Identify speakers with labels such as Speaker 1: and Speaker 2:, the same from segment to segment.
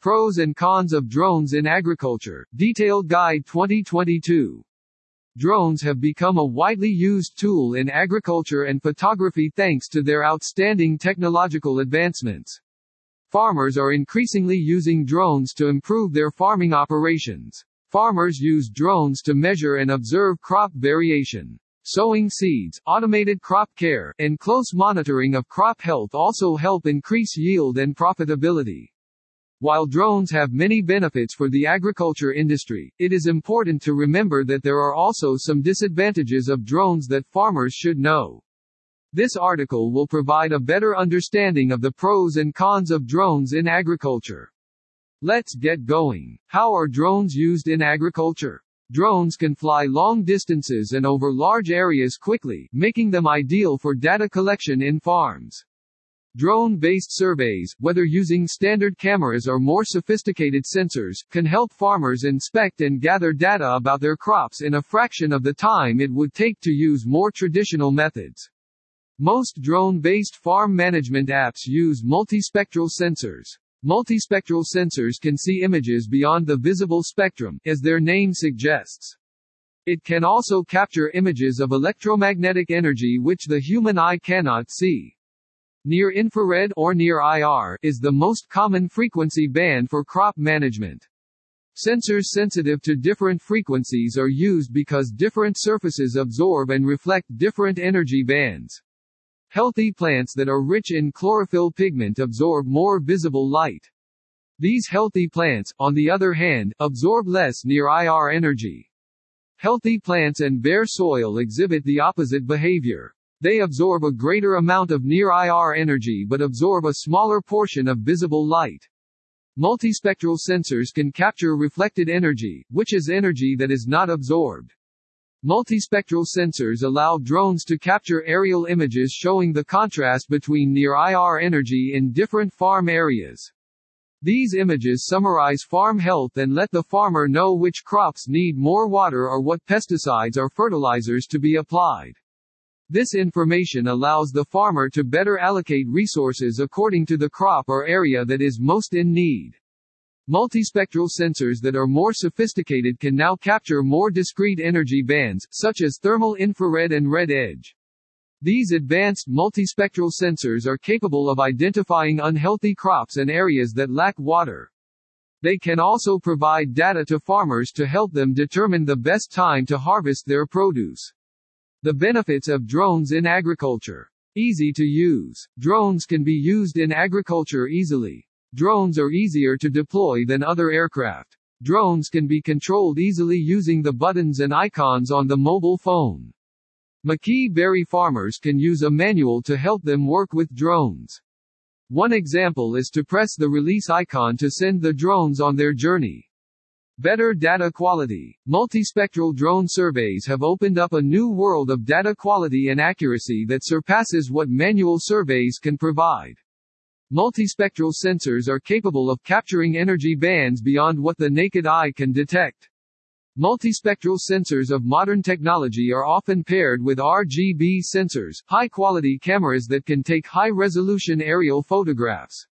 Speaker 1: Pros and cons of drones in agriculture. Detailed Guide 2022. Drones have become a widely used tool in agriculture and photography thanks to their outstanding technological advancements. Farmers are increasingly using drones to improve their farming operations. Farmers use drones to measure and observe crop variation. Sowing seeds, automated crop care, and close monitoring of crop health also help increase yield and profitability. While drones have many benefits for the agriculture industry, it is important to remember that there are also some disadvantages of drones that farmers should know. This article will provide a better understanding of the pros and cons of drones in agriculture. Let's get going. How are drones used in agriculture? Drones can fly long distances and over large areas quickly, making them ideal for data collection in farms. Drone-based surveys, whether using standard cameras or more sophisticated sensors, can help farmers inspect and gather data about their crops in a fraction of the time it would take to use more traditional methods. Most drone-based farm management apps use multispectral sensors. Multispectral sensors can see images beyond the visible spectrum, as their name suggests. It can also capture images of electromagnetic energy which the human eye cannot see. Near infrared or near IR is the most common frequency band for crop management. Sensors sensitive to different frequencies are used because different surfaces absorb and reflect different energy bands. Healthy plants that are rich in chlorophyll pigment absorb more visible light. These healthy plants, on the other hand, absorb less near IR energy. Healthy plants and bare soil exhibit the opposite behavior. They absorb a greater amount of near-IR energy but absorb a smaller portion of visible light. Multispectral sensors can capture reflected energy, which is energy that is not absorbed. Multispectral sensors allow drones to capture aerial images showing the contrast between near-IR energy in different farm areas. These images summarize farm health and let the farmer know which crops need more water or what pesticides or fertilizers to be applied. This information allows the farmer to better allocate resources according to the crop or area that is most in need. Multispectral sensors that are more sophisticated can now capture more discrete energy bands, such as thermal infrared and red edge. These advanced multispectral sensors are capable of identifying unhealthy crops and areas that lack water. They can also provide data to farmers to help them determine the best time to harvest their produce. The benefits of drones in agriculture. Easy to use. Drones can be used in agriculture easily. Drones are easier to deploy than other aircraft. Drones can be controlled easily using the buttons and icons on the mobile phone. McKee berry farmers can use a manual to help them work with drones. One example is to press the release icon to send the drones on their journey. Better data quality. Multispectral drone surveys have opened up a new world of data quality and accuracy that surpasses what manual surveys can provide. Multispectral sensors are capable of capturing energy bands beyond what the naked eye can detect. Multispectral sensors of modern technology are often paired with RGB sensors, high-quality cameras that can take high-resolution aerial photographs.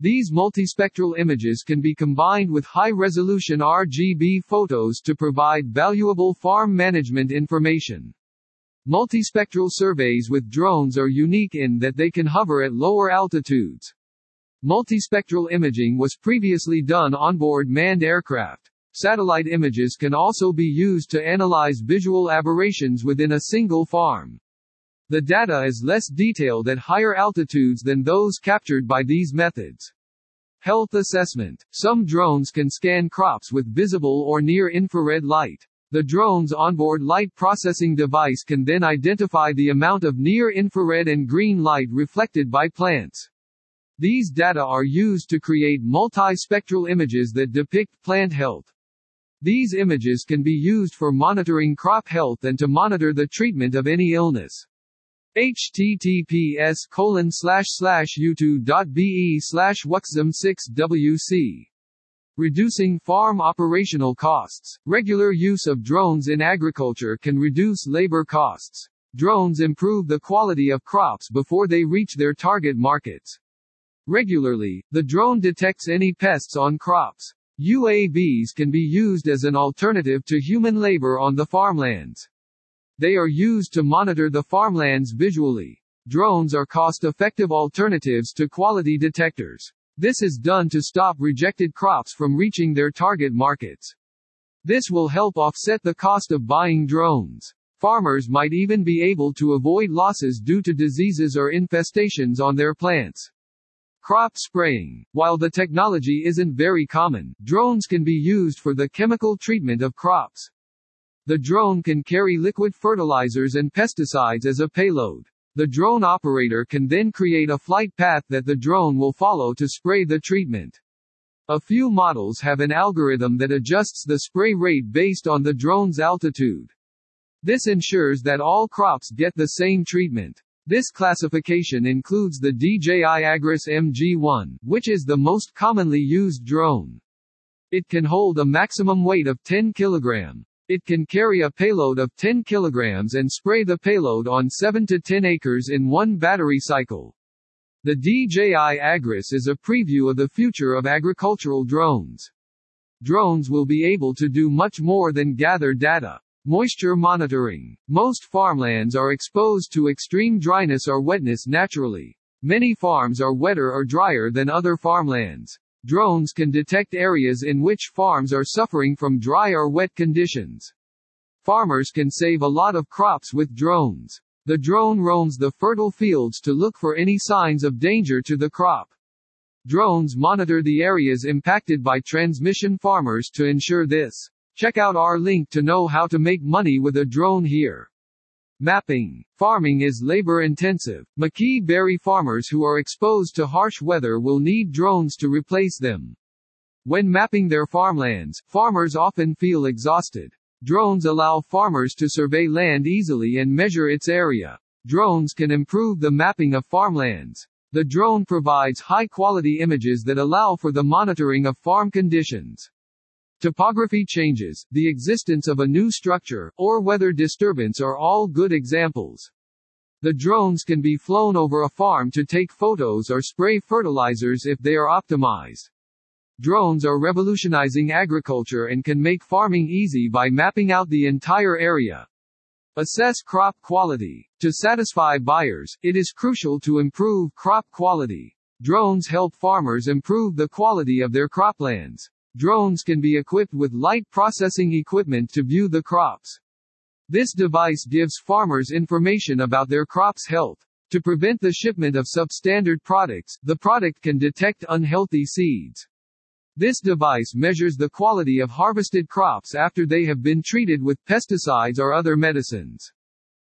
Speaker 1: These multispectral images can be combined with high-resolution RGB photos to provide valuable farm management information. Multispectral surveys with drones are unique in that they can hover at lower altitudes. Multispectral imaging was previously done onboard manned aircraft. Satellite images can also be used to analyze visual aberrations within a single farm. The data is less detailed at higher altitudes than those captured by these methods. Health assessment. Some drones can scan crops with visible or near infrared light. The drone's onboard light processing device can then identify the amount of near infrared and green light reflected by plants. These data are used to create multi-spectral images that depict plant health. These images can be used for monitoring crop health and to monitor the treatment of any illness https colon slash slash u2.be slash wuxzum 6 wc Reducing farm operational costs. Regular use of drones in agriculture can reduce labor costs. Drones improve the quality of crops before they reach their target markets. Regularly, the drone detects any pests on crops. UAVs can be used as an alternative to human labor on the farmlands. They are used to monitor the farmlands visually. Drones are cost-effective alternatives to quality detectors. This is done to stop rejected crops from reaching their target markets. This will help offset the cost of buying drones. Farmers might even be able to avoid losses due to diseases or infestations on their plants. Crop spraying. While the technology isn't very common, drones can be used for the chemical treatment of crops. The drone can carry liquid fertilizers and pesticides as a payload. The drone operator can then create a flight path that the drone will follow to spray the treatment. A few models have an algorithm that adjusts the spray rate based on the drone's altitude. This ensures that all crops get the same treatment. This classification includes the DJI Agras MG1, which is the most commonly used drone. It can hold a maximum weight of 10 kg. It can carry a payload of 10 kilograms and spray the payload on 7 to 10 acres in one battery cycle. The DJI Agras is a preview of the future of agricultural drones. Drones will be able to do much more than gather data. Moisture monitoring. Most farmlands are exposed to extreme dryness or wetness naturally. Many farms are wetter or drier than other farmlands. Drones can detect areas in which farms are suffering from dry or wet conditions. Farmers can save a lot of crops with drones. The drone roams the fertile fields to look for any signs of danger to the crop. Drones monitor the areas impacted by transmission farmers to ensure this. Check out our link to know how to make money with a drone here. Mapping. Farming is labor intensive. Maki berry farmers who are exposed to harsh weather will need drones to replace them. When mapping their farmlands, farmers often feel exhausted. Drones allow farmers to survey land easily and measure its area. Drones can improve the mapping of farmlands. The drone provides high quality images that allow for the monitoring of farm conditions. Topography changes, the existence of a new structure, or weather disturbance are all good examples. The drones can be flown over a farm to take photos or spray fertilizers if they are optimized. Drones are revolutionizing agriculture and can make farming easy by mapping out the entire area. Assess crop quality. To satisfy buyers, it is crucial to improve crop quality. Drones help farmers improve the quality of their croplands. Drones can be equipped with light processing equipment to view the crops. This device gives farmers information about their crop's health. To prevent the shipment of substandard products, the product can detect unhealthy seeds. This device measures the quality of harvested crops after they have been treated with pesticides or other medicines.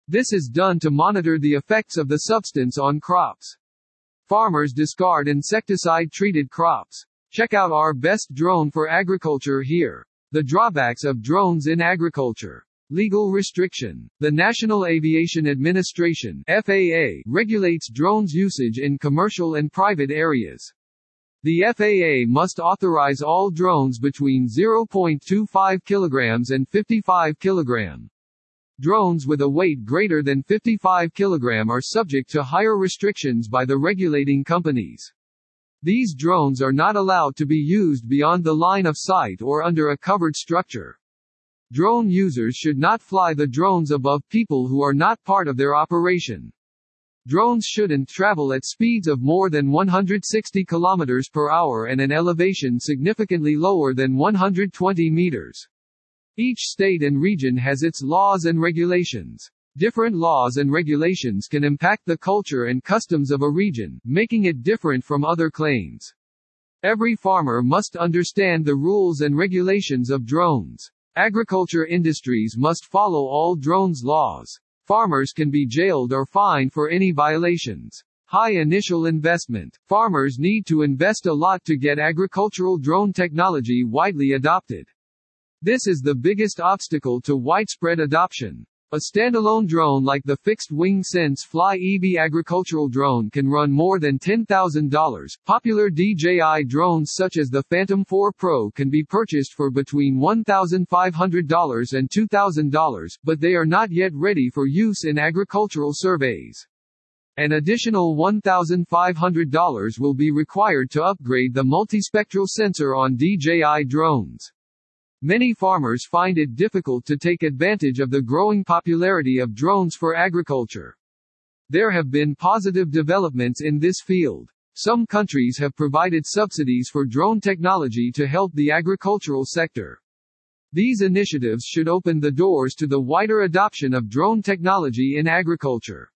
Speaker 1: This is done to monitor the effects of the substance on crops. Farmers discard insecticide treated crops. Check out our best drone for agriculture here. The drawbacks of drones in agriculture. Legal restriction. The National Aviation Administration FAA regulates drones usage in commercial and private areas. The FAA must authorize all drones between 0.25 kilograms and 55 kilogram. Drones with a weight greater than 55 kilogram are subject to higher restrictions by the regulating companies. These drones are not allowed to be used beyond the line of sight or under a covered structure. Drone users should not fly the drones above people who are not part of their operation. Drones shouldn't travel at speeds of more than 160 km per hour and an elevation significantly lower than 120 meters. Each state and region has its laws and regulations. Different laws and regulations can impact the culture and customs of a region, making it different from other claims. Every farmer must understand the rules and regulations of drones. Agriculture industries must follow all drones laws. Farmers can be jailed or fined for any violations. High initial investment. Farmers need to invest a lot to get agricultural drone technology widely adopted. This is the biggest obstacle to widespread adoption. A standalone drone like the fixed-wing senseFly eBee agricultural drone can run more than $10,000. Popular DJI drones such as the Phantom 4 Pro can be purchased for between $1,500 and $2,000, but they are not yet ready for use in agricultural surveys. An additional $1,500 will be required to upgrade the multispectral sensor on DJI drones. Many farmers find it difficult to take advantage of the growing popularity of drones for agriculture. There have been positive developments in this field. Some countries have provided subsidies for drone technology to help the agricultural sector. These initiatives should open the doors to the wider adoption of drone technology in agriculture.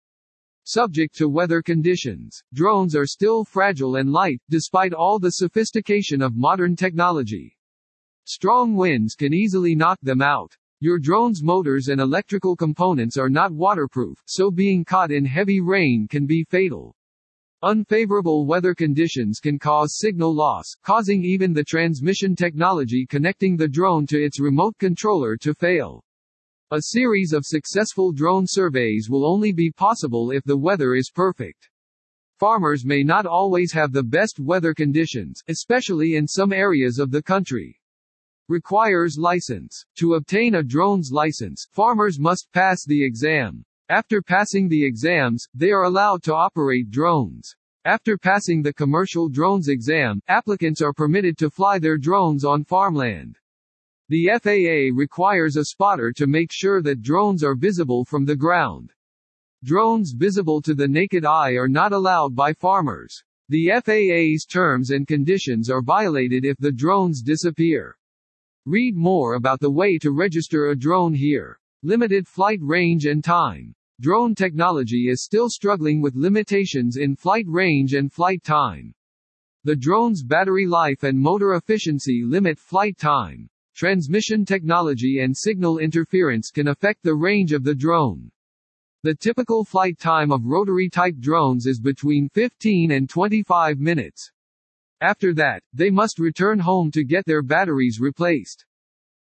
Speaker 1: Subject to weather conditions, drones are still fragile and light, despite all the sophistication of modern technology. Strong winds can easily knock them out. Your drone's motors and electrical components are not waterproof, so being caught in heavy rain can be fatal. Unfavorable weather conditions can cause signal loss, causing even the transmission technology connecting the drone to its remote controller to fail. A series of successful drone surveys will only be possible if the weather is perfect. Farmers may not always have the best weather conditions, especially in some areas of the country requires license. To obtain a drone's license, farmers must pass the exam. After passing the exams, they are allowed to operate drones. After passing the commercial drones exam, applicants are permitted to fly their drones on farmland. The FAA requires a spotter to make sure that drones are visible from the ground. Drones visible to the naked eye are not allowed by farmers. The FAA's terms and conditions are violated if the drones disappear. Read more about the way to register a drone here. Limited flight range and time. Drone technology is still struggling with limitations in flight range and flight time. The drone's battery life and motor efficiency limit flight time. Transmission technology and signal interference can affect the range of the drone. The typical flight time of rotary type drones is between 15 and 25 minutes. After that, they must return home to get their batteries replaced.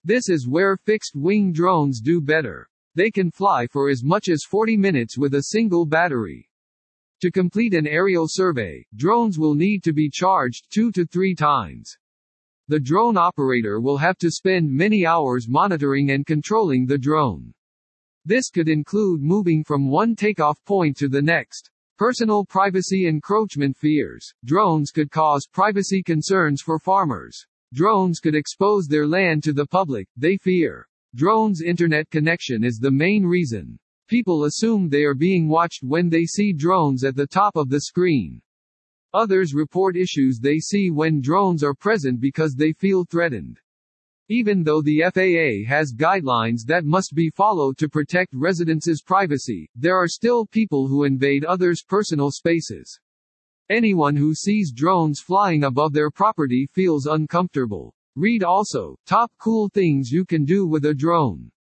Speaker 1: This is where fixed-wing drones do better. They can fly for as much as 40 minutes with a single battery. To complete an aerial survey, drones will need to be charged two to three times. The drone operator will have to spend many hours monitoring and controlling the drone. This could include moving from one takeoff point to the next. Personal privacy encroachment fears. Drones could cause privacy concerns for farmers. Drones could expose their land to the public, they fear. Drones' internet connection is the main reason. People assume they are being watched when they see drones at the top of the screen. Others report issues they see when drones are present because they feel threatened. Even though the FAA has guidelines that must be followed to protect residents' privacy, there are still people who invade others' personal spaces. Anyone who sees drones flying above their property feels uncomfortable. Read also, Top Cool Things You Can Do with a Drone.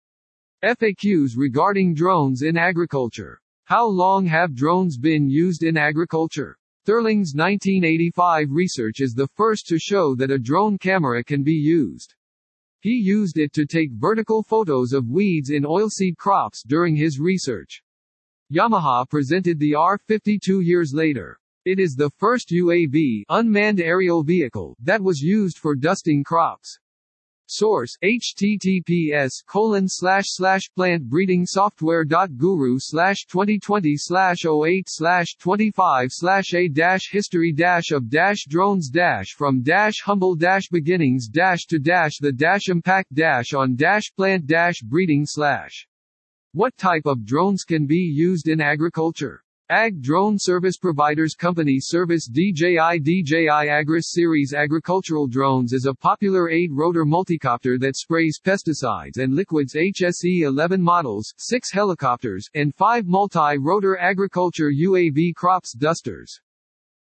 Speaker 1: FAQs regarding drones in agriculture. How long have drones been used in agriculture? Thurling's 1985 research is the first to show that a drone camera can be used. He used it to take vertical photos of weeds in oilseed crops during his research. Yamaha presented the R-50 two years later. It is the first UAV unmanned aerial vehicle that was used for dusting crops. Source https colon slash slash plant breeding software dot guru slash 2020 slash 08 slash 25 slash a dash history dash of dash drones dash from dash humble dash beginnings dash to dash the dash impact dash on dash plant dash breeding slash. What type of drones can be used in agriculture Ag Drone Service Providers Company Service DJI DJI Agras Series Agricultural Drones is a popular 8-rotor multicopter that sprays pesticides and liquids HSE-11 models, 6 helicopters, and 5 multi-rotor agriculture UAV crops dusters.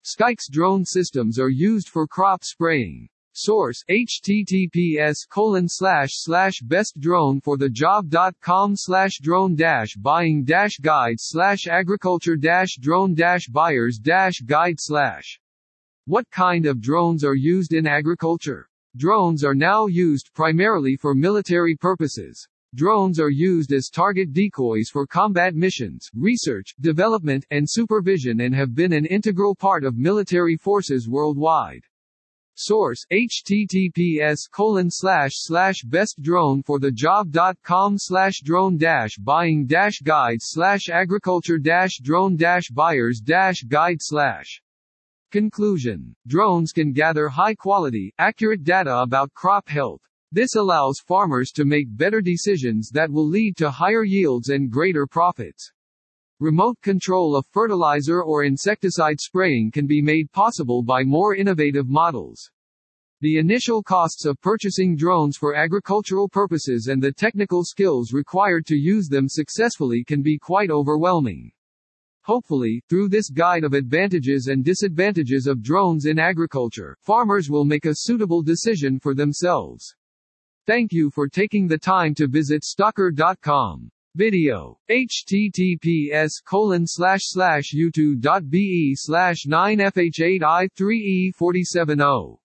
Speaker 1: Skykes drone systems are used for crop spraying. Source https colon slash slash best drone for the job.com slash drone dash buying dash guide slash agriculture dash drone dash buyers dash guide slash What kind of drones are used in agriculture? Drones are now used primarily for military purposes. Drones are used as target decoys for combat missions, research, development, and supervision and have been an integral part of military forces worldwide. Source, https colon slash slash best drone for the job.com slash drone dash buying dash guides slash agriculture dash drone dash buyers dash guide slash. Conclusion. Drones can gather high quality, accurate data about crop health. This allows farmers to make better decisions that will lead to higher yields and greater profits. Remote control of fertilizer or insecticide spraying can be made possible by more innovative models. The initial costs of purchasing drones for agricultural purposes and the technical skills required to use them successfully can be quite overwhelming. Hopefully, through this guide of advantages and disadvantages of drones in agriculture, farmers will make a suitable decision for themselves. Thank you for taking the time to visit stalker.com. Video. https colon slash slash youtube.be slash 9fh8i3e470